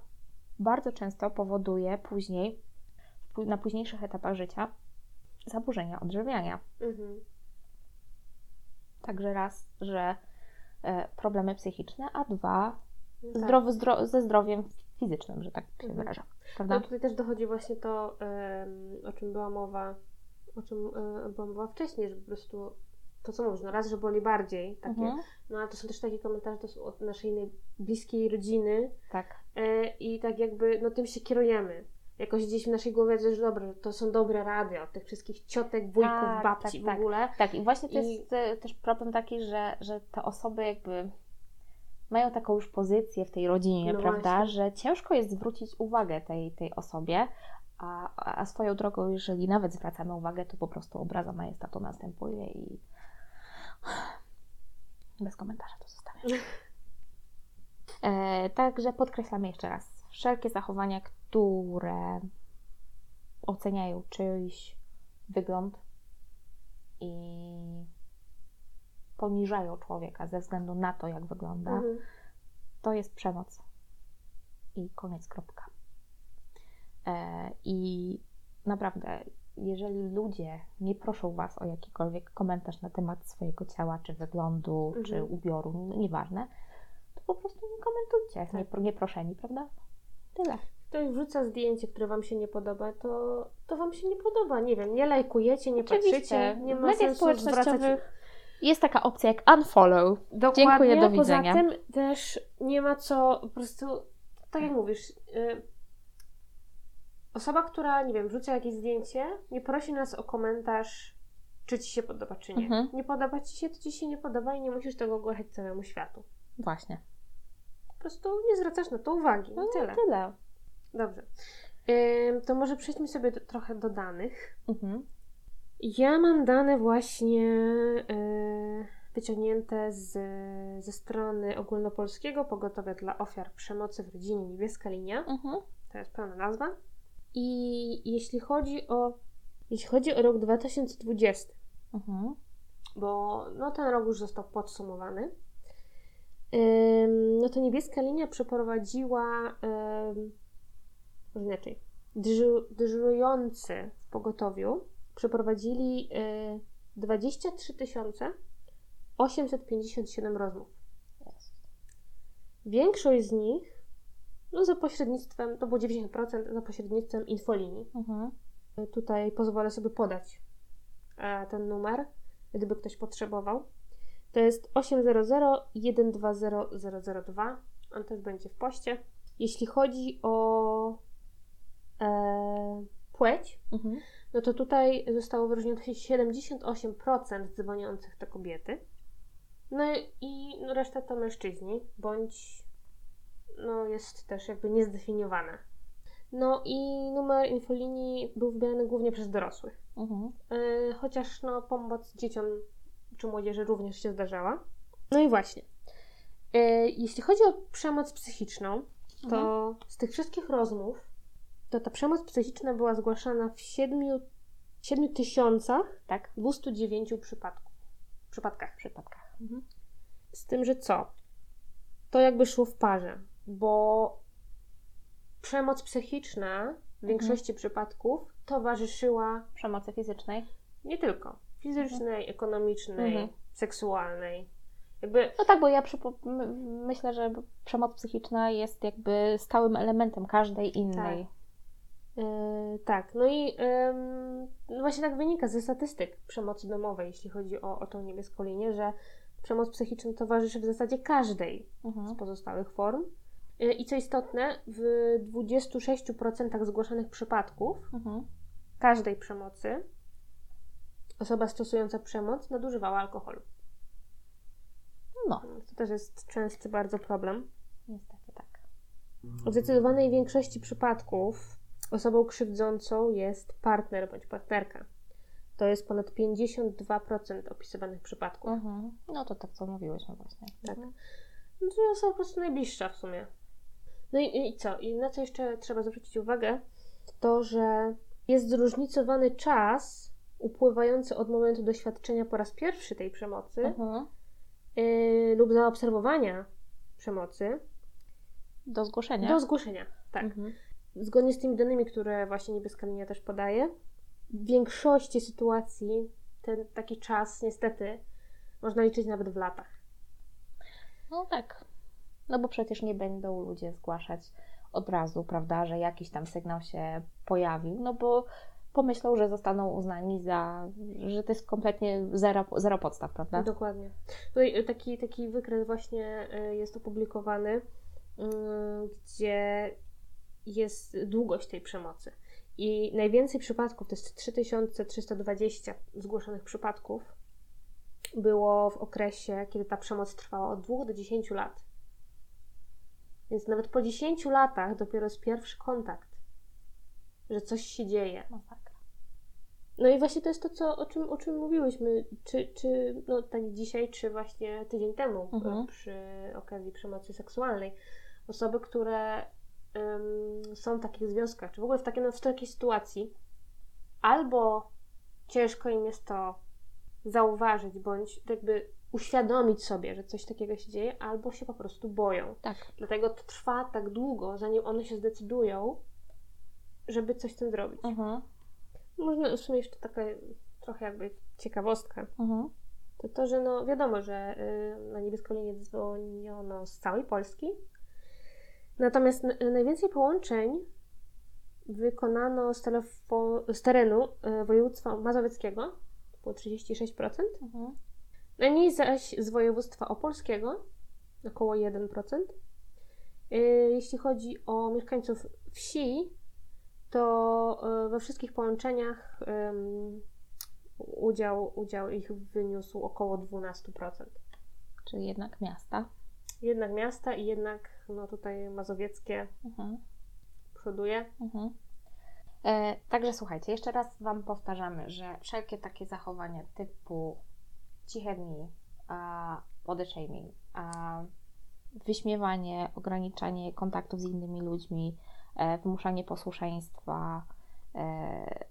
bardzo często powoduje później, na późniejszych etapach życia, zaburzenia odżywiania. Mhm. Także raz, że e, problemy psychiczne, a dwa, No tak. zdrowy, zdro, ze zdrowiem fizycznym, że tak się Mhm. wyraża. No Prawda? tutaj też dochodzi właśnie to, o czym była mowa, o czym e, była mowa wcześniej, że po prostu to, co mówisz, no raz, że boli bardziej, takie, Mhm. no ale to są też takie komentarze, to są od naszej najbliskiej rodziny Tak. e, i tak jakby, no tym się kierujemy. Jakoś gdzieś w naszej głowie że dobra, to są dobre rady od tych wszystkich ciotek, wujków, Tak, babci tak, w tak. ogóle. Tak, i właśnie to jest e, też problem taki, że, że te osoby jakby mają taką już pozycję w tej rodzinie, No prawda, właśnie. że ciężko jest zwrócić uwagę tej, tej osobie, a, a swoją drogą, jeżeli nawet zwracamy uwagę, to po prostu obraza majestatu następuje i <sighs> bez komentarza to zostawiam. <laughs> E, także podkreślamy jeszcze raz, wszelkie zachowania, które oceniają czyjś wygląd i poniżają człowieka ze względu na to, jak wygląda, Mhm. to jest przemoc. I koniec, kropka. E, I naprawdę, jeżeli ludzie nie proszą Was o jakikolwiek komentarz na temat swojego ciała, czy wyglądu, Mhm. czy ubioru, nieważne, to po prostu nie komentujcie, nie, Tak. nie proszeni, prawda? Tyle. Ktoś wrzuca zdjęcie, które Wam się nie podoba, to, to Wam się nie podoba. Nie wiem, nie lajkujecie, nie patrzycie, nie ma mediach sensu społecznościowych zwracać... jest taka opcja jak unfollow. Dokładnie, Dziękuję, do widzenia. Poza tym też nie ma co, po prostu, tak jak mówisz, y, osoba, która, nie wiem, wrzuca jakieś zdjęcie, nie prosi nas o komentarz, czy Ci się podoba, czy nie. Mhm. Nie podoba Ci się, to Ci się nie podoba i nie musisz tego ogłaszać całemu światu. Właśnie. Po prostu nie zwracasz na to uwagi. No tyle. tyle. Dobrze. To może przejdźmy sobie do, trochę do danych. Mhm. Ja mam dane właśnie y, wyciągnięte z, ze strony ogólnopolskiego pogotowia dla ofiar przemocy w rodzinie Niebieska Linia. Mhm. To jest pełna nazwa. I jeśli chodzi o jeśli chodzi o rok 2020, Mhm. bo no, ten rok już został podsumowany, no to Niebieska Linia przeprowadziła może inaczej, dyżu, dyżurujący w pogotowiu przeprowadzili y, 23 857 rozmów. Większość z nich, no za pośrednictwem, to było 90% za pośrednictwem infolinii. Mhm. Tutaj pozwolę sobie podać e, ten numer, gdyby ktoś potrzebował. To jest 800 120 002. On też będzie w poście. Jeśli chodzi o e, płeć, Mhm. no to tutaj zostało wyróżnione 78% dzwoniących to kobiety. No i no reszta to mężczyźni, bądź no jest też jakby niezdefiniowane. No i numer infolinii był wybierany głównie przez dorosłych. Mhm. Yy, chociaż no, pomoc dzieciom czy młodzieży również się zdarzała. No i właśnie. Yy, jeśli chodzi o przemoc psychiczną, to Mhm. z tych wszystkich rozmów, to ta przemoc psychiczna była zgłaszana w 7, 7209 Tak, przypadków, przypadkach. przypadkach. Mhm. Z tym, że co? To jakby szło w parze, bo przemoc psychiczna w większości przypadków towarzyszyła Przemocy fizycznej. nie tylko fizycznej, ekonomicznej, Mhm. seksualnej. Jakby No tak, bo ja myślę, że przemoc psychiczna jest jakby stałym elementem każdej innej. Yy, tak, no i ym, no właśnie tak wynika ze statystyk przemocy domowej, jeśli chodzi o, o tą niebieską linię, że przemoc psychiczna towarzyszy w zasadzie każdej z Mhm. pozostałych form. Yy, I co istotne, w 26% zgłaszanych przypadków Mhm. każdej przemocy osoba stosująca przemoc nadużywała alkoholu. No, To też jest częsty bardzo problem. niestety tak. W zdecydowanej większości przypadków osobą krzywdzącą jest partner bądź partnerka. To jest ponad 52% opisywanych przypadków. Mhm. No to tak, co mówiłyśmy właśnie. Tak. Mhm. No to jest osoba po prostu najbliższa w sumie. No i, i co? I na co jeszcze trzeba zwrócić uwagę? To, że jest zróżnicowany czas upływający od momentu doświadczenia po raz pierwszy tej przemocy Mhm. yy, lub zaobserwowania przemocy Do zgłoszenia. do zgłoszenia. Tak. Mhm. Zgodnie z tymi danymi, które właśnie niebieska linia też podaje, w większości sytuacji ten taki czas niestety można liczyć nawet w latach. No tak. No bo przecież nie będą ludzie zgłaszać od razu, prawda, że jakiś tam sygnał się pojawił, no bo pomyślą, że zostaną uznani za, że to jest kompletnie zero, zero podstaw, prawda? Dokładnie. Tutaj y, taki, taki wykres właśnie y, jest opublikowany, y, gdzie jest długość tej przemocy. I najwięcej przypadków, to jest 3320 zgłoszonych przypadków, było w okresie, kiedy ta przemoc trwała od 2 do 10 lat. Więc nawet po 10 latach dopiero jest pierwszy kontakt, że coś się dzieje. Masakra. No i właśnie to jest to, co, o, czym, o czym mówiłyśmy, czy, czy no, tak dzisiaj, czy właśnie tydzień temu Mhm. e, przy okazji przemocy seksualnej. Osoby, które ym, są w takich związkach, czy w ogóle w, takiej, no, w takiej sytuacji, albo ciężko im jest to zauważyć, bądź jakby uświadomić sobie, że coś takiego się dzieje, albo się po prostu boją. Tak. Dlatego to trwa tak długo, zanim one się zdecydują, żeby coś z tym zrobić. Mhm. Można w sumie jeszcze taka trochę jakby ciekawostka. Mhm. To to, że no wiadomo, że y, na niebieską linię dzwoniono z całej Polski. Natomiast najwięcej połączeń wykonano z, telefo- z terenu y, województwa mazowieckiego, to było 36%. Mhm. Najmniej zaś z województwa opolskiego, około 1%. Y, Jeśli chodzi o mieszkańców wsi, to y, we wszystkich połączeniach udział, udział ich wyniósł około 12%. Czyli jednak miasta. Jednak miasta i jednak no tutaj mazowieckie Mhm. przoduje. Mhm. E, także słuchajcie, jeszcze raz Wam powtarzamy, że wszelkie takie zachowania typu ciche dni, a body shaming, a wyśmiewanie, ograniczanie kontaktów z innymi ludźmi, e, wymuszanie posłuszeństwa, e,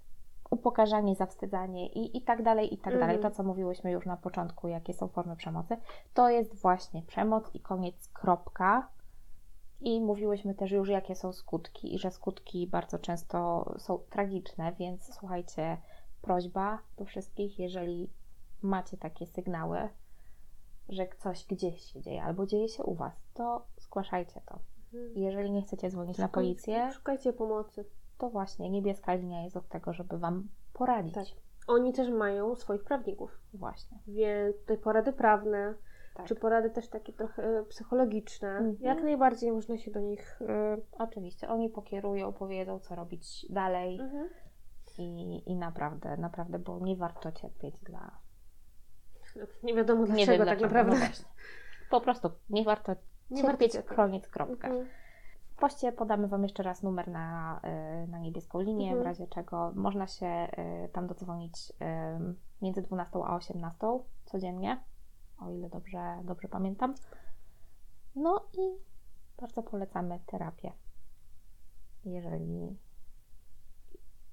upokarzanie, zawstydzanie i, i tak dalej, i tak dalej. Mhm. To, co mówiłyśmy już na początku, jakie są formy przemocy, to jest właśnie przemoc i koniec, kropka. I mówiłyśmy też już, jakie są skutki, i że skutki bardzo często są tragiczne, więc słuchajcie, prośba do wszystkich, jeżeli macie takie sygnały, że coś gdzieś się dzieje albo dzieje się u Was, to zgłaszajcie to. Jeżeli nie chcecie dzwonić na Szukaj- policję, Szukajcie pomocy. to właśnie niebieska linia jest od tego, żeby Wam poradzić. Tak. Oni też mają swoich prawników, Właśnie. więc te porady prawne, Tak. czy porady też takie trochę e, psychologiczne, Mhm. jak najbardziej można się do nich... e, Oczywiście, oni pokierują, powiedzą, co robić dalej mhm. i, i naprawdę, naprawdę, bo nie warto cierpieć dla... Nie wiadomo Nie dlaczego wiem tak dlaczego, naprawdę. no. Po prostu nie warto Nie cierpieć, koniec, kropka. Mhm. W poście podamy Wam jeszcze raz numer na, y, na niebieską linię, Mhm. w razie czego można się y, tam dodzwonić y, między 12 a 18 codziennie, o ile dobrze, dobrze pamiętam. No i bardzo polecamy terapię, jeżeli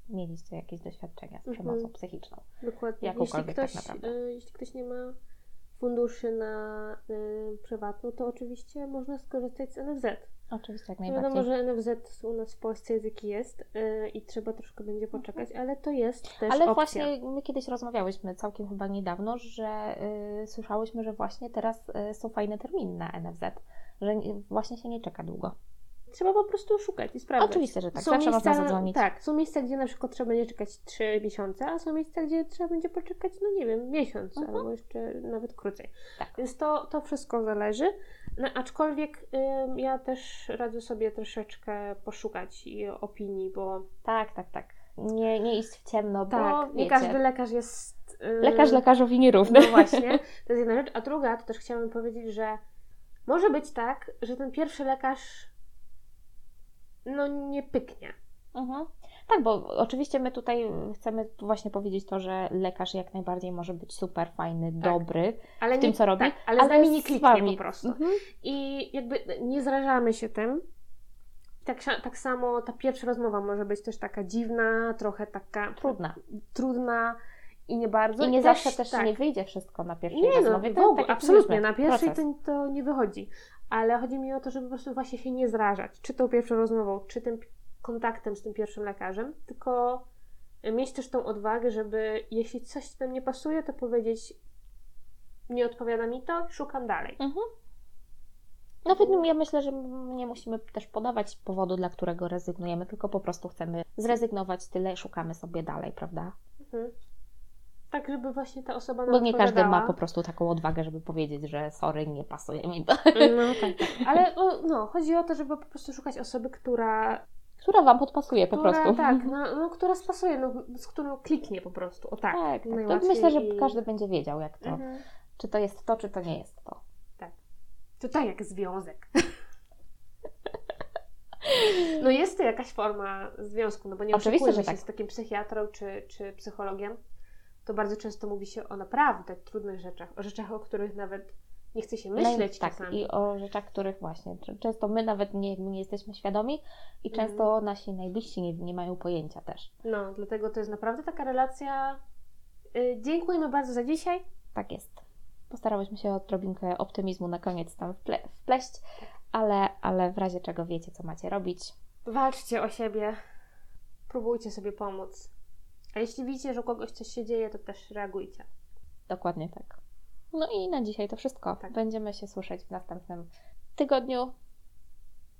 mieliście jakieś doświadczenia z Mhm. przemocą psychiczną. Dokładnie. Jeśli Jakąkolwiek ktoś, tak naprawdę. jeśli ktoś nie ma funduszy na y, prywatną, to oczywiście można skorzystać z NFZ. Oczywiście, jak Wiadomo, najbardziej. że NFZ u nas w Polsce jest jaki jest y, i trzeba troszkę będzie poczekać, ale to jest też Ale opcja. właśnie my kiedyś rozmawiałyśmy całkiem chyba niedawno, że y, słyszałyśmy, że właśnie teraz y, są fajne terminy na NFZ, że nie- właśnie się nie czeka długo. Trzeba po prostu szukać i sprawdzać. Oczywiście, że tak. Zawsze można zadzwonić. Tak, są miejsca, gdzie na przykład trzeba będzie czekać 3 miesiące, a są miejsca, gdzie trzeba będzie poczekać, no nie wiem, miesiąc Mhm. albo jeszcze nawet krócej. Tak. Więc to, to wszystko zależy. No, aczkolwiek ym, ja też radzę sobie troszeczkę poszukać opinii, bo Tak, tak, tak. Nie, nie iść w ciemno, bo tak, nie wiecie, każdy lekarz jest. y, lekarz lekarzowi nierówny. No właśnie, <laughs> to jest jedna rzecz. A druga, to też chciałabym powiedzieć, że może być tak, że ten pierwszy lekarz no nie pyknie. Mhm. Tak, bo oczywiście my tutaj chcemy właśnie powiedzieć to, że lekarz jak najbardziej może być super fajny, dobry Ale w tym, nie, co robi, tak, ale, z nami nie kliknie po prostu. Mhm. I jakby nie zrażamy się tym. Tak, tak samo ta pierwsza rozmowa może być też taka dziwna, trochę taka Trudna. trudna i nie bardzo. I nie zawsze też tak. nie wyjdzie wszystko na pierwszej Nie no, rozmowie. tak jak absolutnie, na pierwszej to, to nie wychodzi. Ale chodzi mi o to, żeby po prostu właśnie się nie zrażać, czy tą pierwszą rozmową, czy tym kontaktem z tym pierwszym lekarzem, tylko mieć też tą odwagę, żeby jeśli coś tam nie pasuje, to powiedzieć nie odpowiada mi to, szukam dalej. Mhm. Nawet ja myślę, że nie musimy też podawać powodu, dla którego rezygnujemy, tylko po prostu chcemy zrezygnować, tyle szukamy sobie dalej, prawda? Mhm. Tak, żeby właśnie ta osoba nam Bo nie każdy ma po prostu taką odwagę, żeby powiedzieć, że sorry, nie pasuje mi to. No <laughs> tak, tak. Ale no, chodzi o to, żeby po prostu szukać osoby, która, Która Wam podpasuje po która prostu. tak, <laughs> no, no, która spasuje, no, z którą kliknie po prostu. O tak. tak, tak. Myślę, że każdy będzie wiedział, jak to, Mhm. czy to jest to, czy to nie jest to. To tak jak związek. <laughs> No jest to jakaś forma związku, no bo nie Oczywiście, że się tak. z takim psychiatrą czy, czy psychologiem, to bardzo często mówi się o naprawdę trudnych rzeczach, o rzeczach, o których nawet nie chce się myśleć No tak, i o rzeczach, których właśnie często my nawet nie, nie jesteśmy świadomi i często nasi najbliżsi nie, nie mają pojęcia też. No, dlatego to jest naprawdę taka relacja. Y, dziękujemy bardzo za dzisiaj. Tak jest. Postarałyśmy się odrobinkę optymizmu na koniec tam wple, wpleść, ale, ale w razie czego wiecie, co macie robić. Walczcie o siebie, próbujcie sobie pomóc. A jeśli widzicie, że u kogoś coś się dzieje, to też reagujcie. Dokładnie tak. No i na dzisiaj to wszystko. Tak. Będziemy się słyszeć w następnym tygodniu.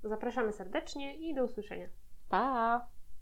Zapraszamy serdecznie i do usłyszenia. Pa!